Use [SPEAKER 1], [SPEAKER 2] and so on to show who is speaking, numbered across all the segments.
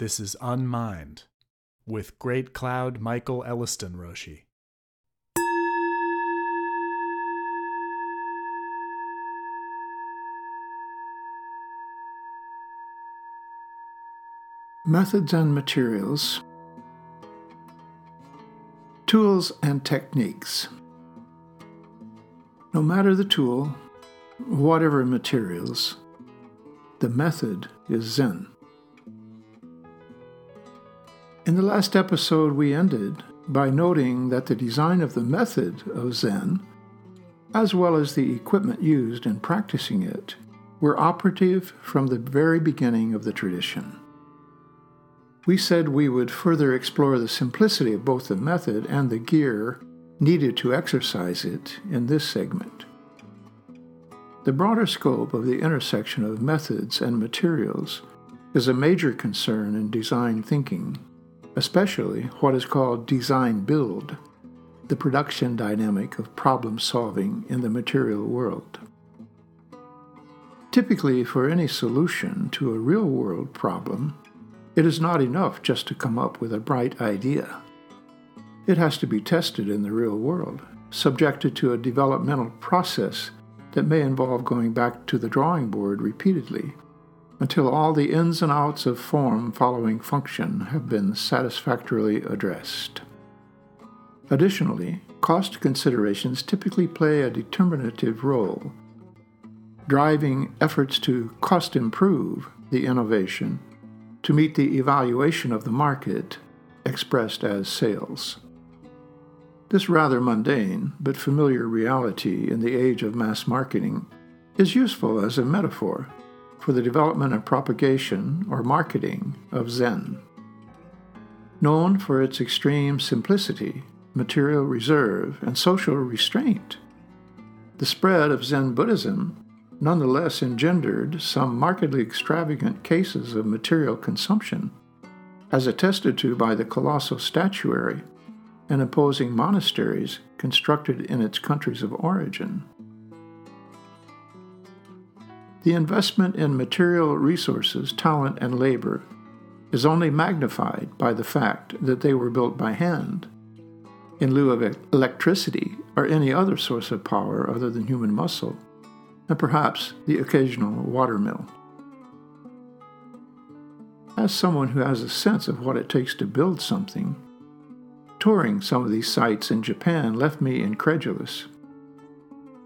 [SPEAKER 1] This is Unmind with Great Cloud Michael Elliston Roshi.
[SPEAKER 2] Methods and materials, tools and techniques. No matter the tool, whatever materials, the method is Zen. In the last episode, we ended by noting that the design of the method of Zen, as well as the equipment used in practicing it, were operative from the very beginning of the tradition. We said we would further explore the simplicity of both the method and the gear needed to exercise it in this segment. The broader scope of the intersection of methods and materials is a major concern in design thinking, especially what is called design build, the production dynamic of problem solving in the material world. Typically, for any solution to a real world problem, it is not enough just to come up with a bright idea. It has to be tested in the real world, subjected to a developmental process that may involve going back to the drawing board repeatedly until all the ins and outs of form following function have been satisfactorily addressed. Additionally, cost considerations typically play a determinative role, driving efforts to cost improve the innovation to meet the evaluation of the market expressed as sales. This rather mundane but familiar reality in the age of mass marketing is useful as a metaphor for the development and propagation or marketing of Zen. Known for its extreme simplicity, material reserve, and social restraint, the spread of Zen Buddhism nonetheless engendered some markedly extravagant cases of material consumption, as attested to by the colossal statuary and imposing monasteries constructed in its countries of origin. The investment in material resources, talent, and labor is only magnified by the fact that they were built by hand, in lieu of electricity or any other source of power other than human muscle and perhaps the occasional watermill. As someone who has a sense of what it takes to build something, touring some of these sites in Japan left me incredulous.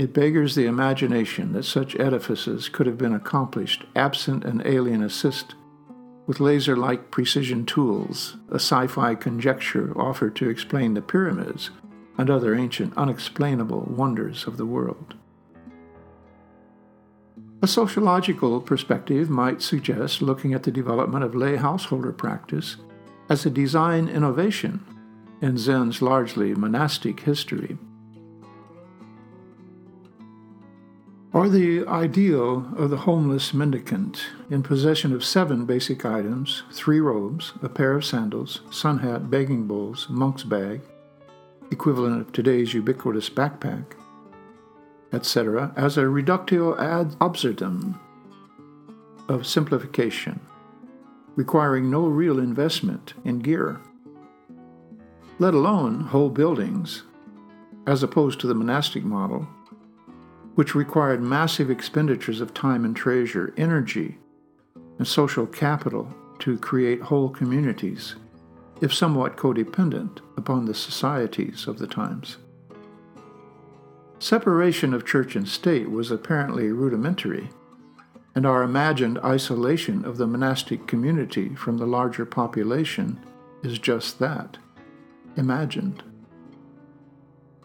[SPEAKER 2] It beggars the imagination that such edifices could have been accomplished absent an alien assist with laser like precision tools, a sci fi conjecture offered to explain the pyramids and other ancient unexplainable wonders of the world. A sociological perspective might suggest looking at the development of lay householder practice as a design innovation in Zen's largely monastic history. Or the ideal of the homeless mendicant in possession of seven basic items three robes, a pair of sandals, sun hat, begging bowls, monk's bag, equivalent of today's ubiquitous backpack, etc., as a reductio ad absurdum of simplification, requiring no real investment in gear, let alone whole buildings, as opposed to the monastic model, which required massive expenditures of time and treasure, energy, and social capital to create whole communities, if somewhat codependent upon the societies of the times. Separation of church and state was apparently rudimentary, and our imagined isolation of the monastic community from the larger population is just that imagined.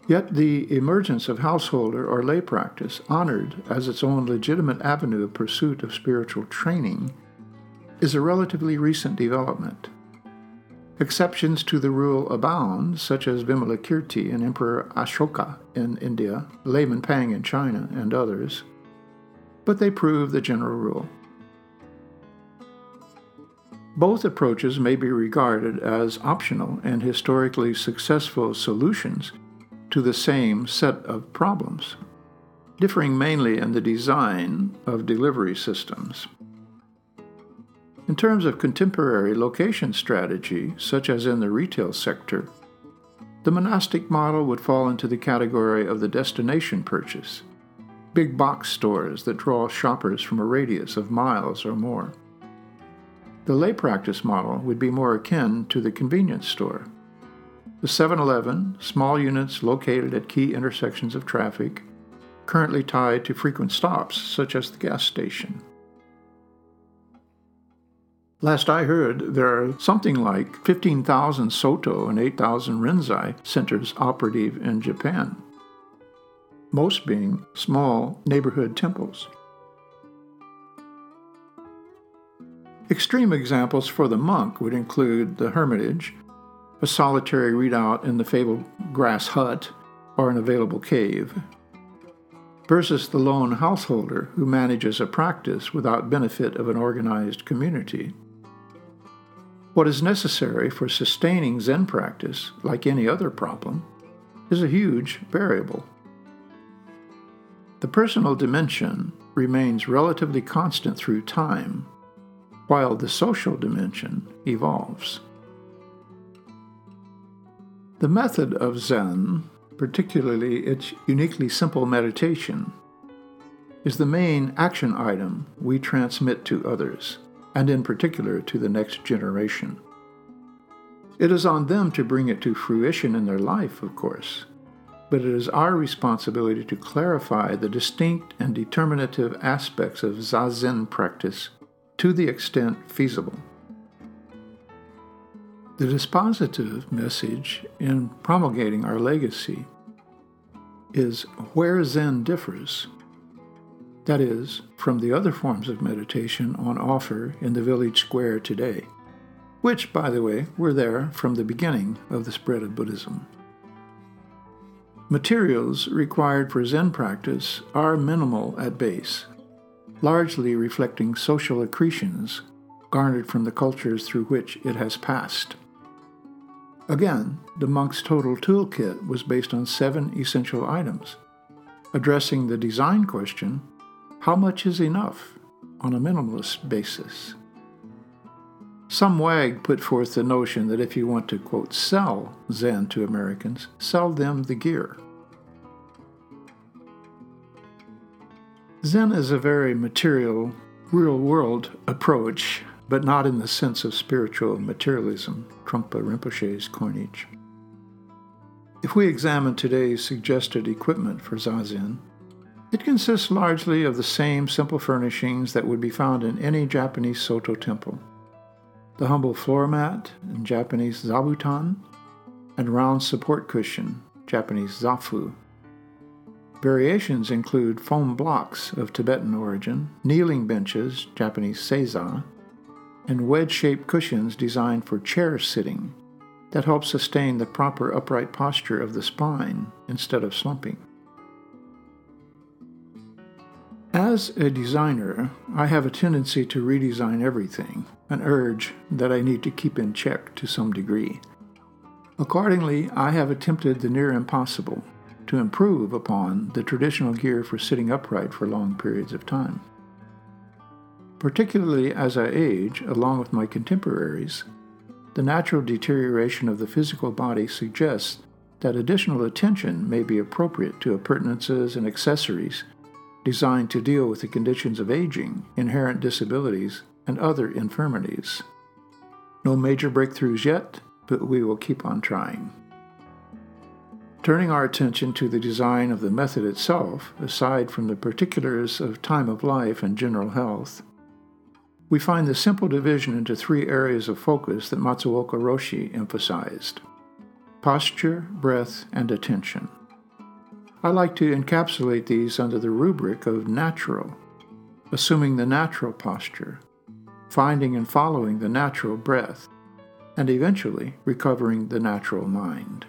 [SPEAKER 2] Yet the emergence of householder or lay practice, honored as its own legitimate avenue of pursuit of spiritual training, is a relatively recent development. Exceptions to the rule abound, such as Vimalakirti and Emperor Ashoka in India, Layman Pang in China, and others, but they prove the general rule. Both approaches may be regarded as optional and historically successful solutions to the same set of problems, differing mainly in the design of delivery systems. In terms of contemporary location strategy, such as in the retail sector, the monastic model would fall into the category of the destination purchase, big box stores that draw shoppers from a radius of miles or more. The lay practice model would be more akin to the convenience store. The 7 Eleven, small units located at key intersections of traffic, currently tied to frequent stops, such as the gas station. Last I heard, there are something like 15,000 Soto and 8,000 Rinzai centers operative in Japan, most being small neighborhood temples. Extreme examples for the monk would include the hermitage, a solitary readout in the fabled grass hut, or an available cave, versus the lone householder who manages a practice without benefit of an organized community. What is necessary for sustaining Zen practice, like any other problem, is a huge variable. The personal dimension remains relatively constant through time, while the social dimension evolves. The method of Zen, particularly its uniquely simple meditation, is the main action item we transmit to others and in particular to the next generation. It is on them to bring it to fruition in their life, of course, but it is our responsibility to clarify the distinct and determinative aspects of Zazen practice to the extent feasible. The dispositive message in promulgating our legacy is where Zen differs that is, from the other forms of meditation on offer in the village square today, which, by the way, were there from the beginning of the spread of Buddhism. Materials required for Zen practice are minimal at base, largely reflecting social accretions garnered from the cultures through which it has passed. Again, the monk's total toolkit was based on seven essential items, addressing the design question how much is enough on a minimalist basis? Some wag put forth the notion that if you want to, quote, sell Zen to Americans, sell them the gear. Zen is a very material, real world approach, but not in the sense of spiritual materialism, Trungpa Rinpoche's coinage. If we examine today's suggested equipment for Zazen, it consists largely of the same simple furnishings that would be found in any Japanese Soto temple the humble floor mat and Japanese zabuton, and round support cushion, Japanese zafu. Variations include foam blocks of Tibetan origin, kneeling benches, Japanese seiza, and wedge shaped cushions designed for chair sitting that help sustain the proper upright posture of the spine instead of slumping. As a designer, I have a tendency to redesign everything, an urge that I need to keep in check to some degree. Accordingly, I have attempted the near impossible to improve upon the traditional gear for sitting upright for long periods of time. Particularly as I age, along with my contemporaries, the natural deterioration of the physical body suggests that additional attention may be appropriate to appurtenances and accessories designed to deal with the conditions of aging, inherent disabilities, and other infirmities. No major breakthroughs yet, but we will keep on trying. Turning our attention to the design of the method itself, aside from the particulars of time of life and general health, we find the simple division into three areas of focus that Matsuoka Roshi emphasized posture, breath, and attention. I like to encapsulate these under the rubric of natural, assuming the natural posture, finding and following the natural breath, and eventually recovering the natural mind.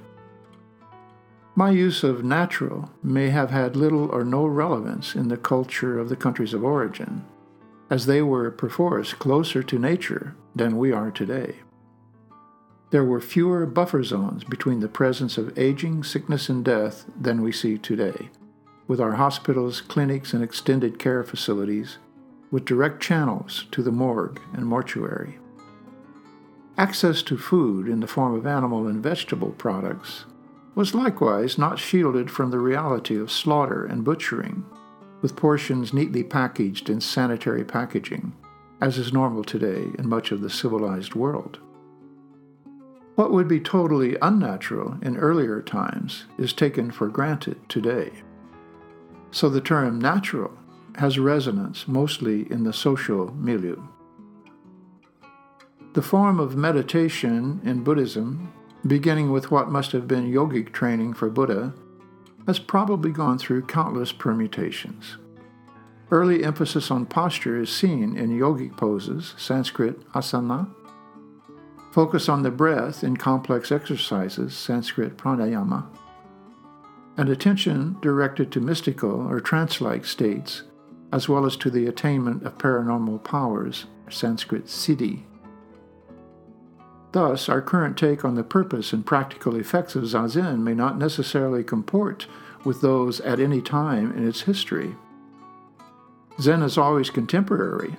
[SPEAKER 2] My use of natural may have had little or no relevance in the culture of the countries of origin, as they were perforce closer to nature than we are today. There were fewer buffer zones between the presence of aging, sickness, and death than we see today, with our hospitals, clinics, and extended care facilities with direct channels to the morgue and mortuary. Access to food in the form of animal and vegetable products was likewise not shielded from the reality of slaughter and butchering, with portions neatly packaged in sanitary packaging, as is normal today in much of the civilized world. What would be totally unnatural in earlier times is taken for granted today. So the term natural has resonance mostly in the social milieu. The form of meditation in Buddhism, beginning with what must have been yogic training for Buddha, has probably gone through countless permutations. Early emphasis on posture is seen in yogic poses, Sanskrit asana, Focus on the breath in complex exercises, Sanskrit pranayama, and attention directed to mystical or trance like states, as well as to the attainment of paranormal powers, Sanskrit siddhi. Thus, our current take on the purpose and practical effects of Zazen may not necessarily comport with those at any time in its history. Zen is always contemporary,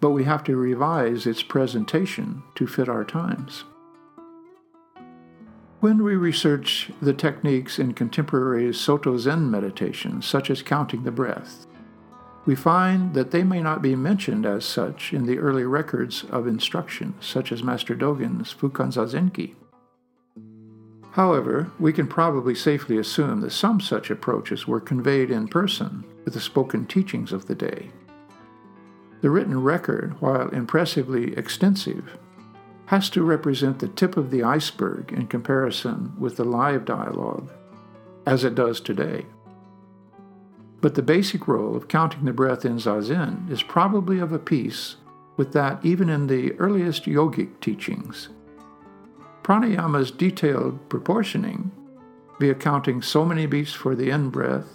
[SPEAKER 2] but we have to revise its presentation to fit our times. When we research the techniques in contemporary Soto Zen meditation, such as counting the breath, we find that they may not be mentioned as such in the early records of instruction, such as Master Dogen's Fukan Zazengi. However, we can probably safely assume that some such approaches were conveyed in person with the spoken teachings of the day. The written record, while impressively extensive, has to represent the tip of the iceberg in comparison with the live dialogue, as it does today. But the basic role of counting the breath in Zazen is probably of a piece with that even in the earliest yogic teachings. Pranayama's detailed proportioning, via counting so many beats for the in breath,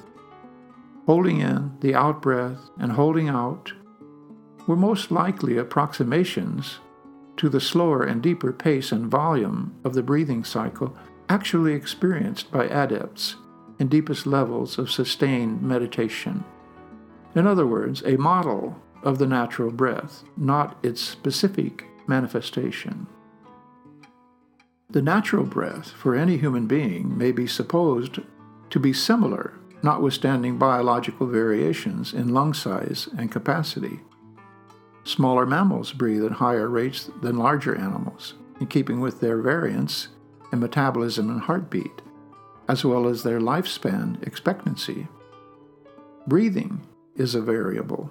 [SPEAKER 2] holding in the out breath, and holding out, were most likely approximations to the slower and deeper pace and volume of the breathing cycle actually experienced by adepts in deepest levels of sustained meditation. In other words, a model of the natural breath, not its specific manifestation. The natural breath for any human being may be supposed to be similar, notwithstanding biological variations in lung size and capacity. Smaller mammals breathe at higher rates than larger animals, in keeping with their variance in metabolism and heartbeat, as well as their lifespan expectancy. Breathing is a variable.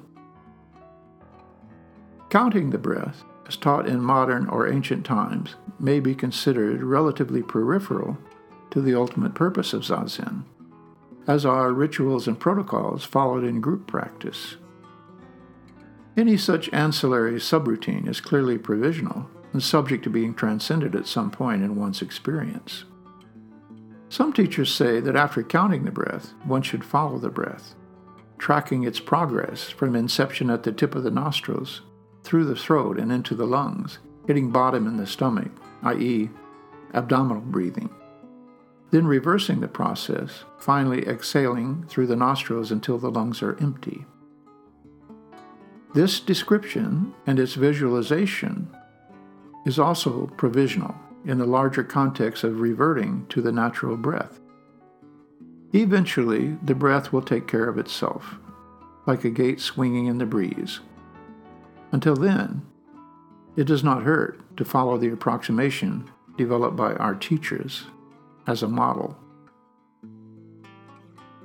[SPEAKER 2] Counting the breath, as taught in modern or ancient times, may be considered relatively peripheral to the ultimate purpose of Zazen, as are rituals and protocols followed in group practice. Any such ancillary subroutine is clearly provisional and subject to being transcended at some point in one's experience. Some teachers say that after counting the breath, one should follow the breath, tracking its progress from inception at the tip of the nostrils, through the throat and into the lungs, hitting bottom in the stomach, i.e., abdominal breathing. Then reversing the process, finally exhaling through the nostrils until the lungs are empty. This description and its visualization is also provisional in the larger context of reverting to the natural breath. Eventually, the breath will take care of itself, like a gate swinging in the breeze. Until then, it does not hurt to follow the approximation developed by our teachers as a model.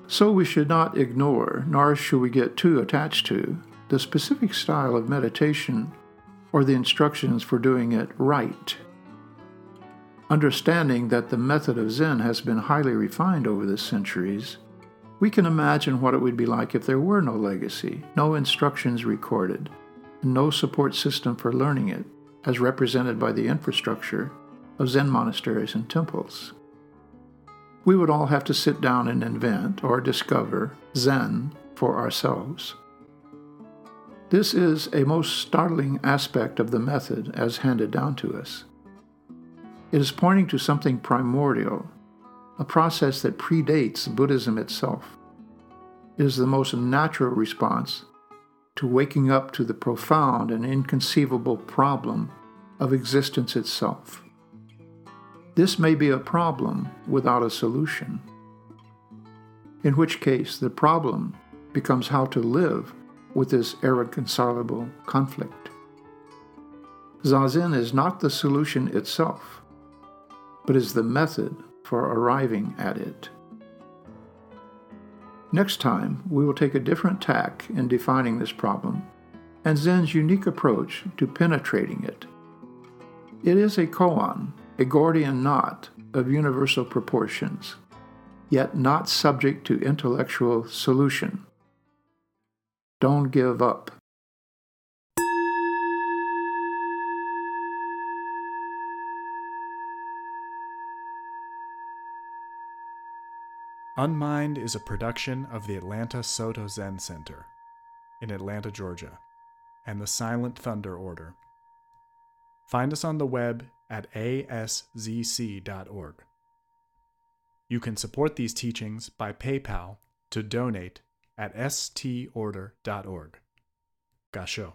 [SPEAKER 2] So we should not ignore, nor should we get too attached to, the specific style of meditation or the instructions for doing it right. Understanding that the method of Zen has been highly refined over the centuries, we can imagine what it would be like if there were no legacy, no instructions recorded, no support system for learning it, as represented by the infrastructure of Zen monasteries and temples. We would all have to sit down and invent or discover Zen for ourselves. This is a most startling aspect of the method as handed down to us. It is pointing to something primordial, a process that predates Buddhism itself. It is the most natural response to waking up to the profound and inconceivable problem of existence itself. This may be a problem without a solution, in which case the problem becomes how to live with this irreconcilable conflict. Zazen is not the solution itself, but is the method for arriving at it. Next time, we will take a different tack in defining this problem and Zen's unique approach to penetrating it. It is a koan, a Gordian knot of universal proportions, yet not subject to intellectual solution. Don't give up.
[SPEAKER 1] Unmind is a production of the Atlanta Soto Zen Center in Atlanta, Georgia, and the Silent Thunder Order. Find us on the web at aszc.org. You can support these teachings by PayPal to donate at storder.org. Gasho.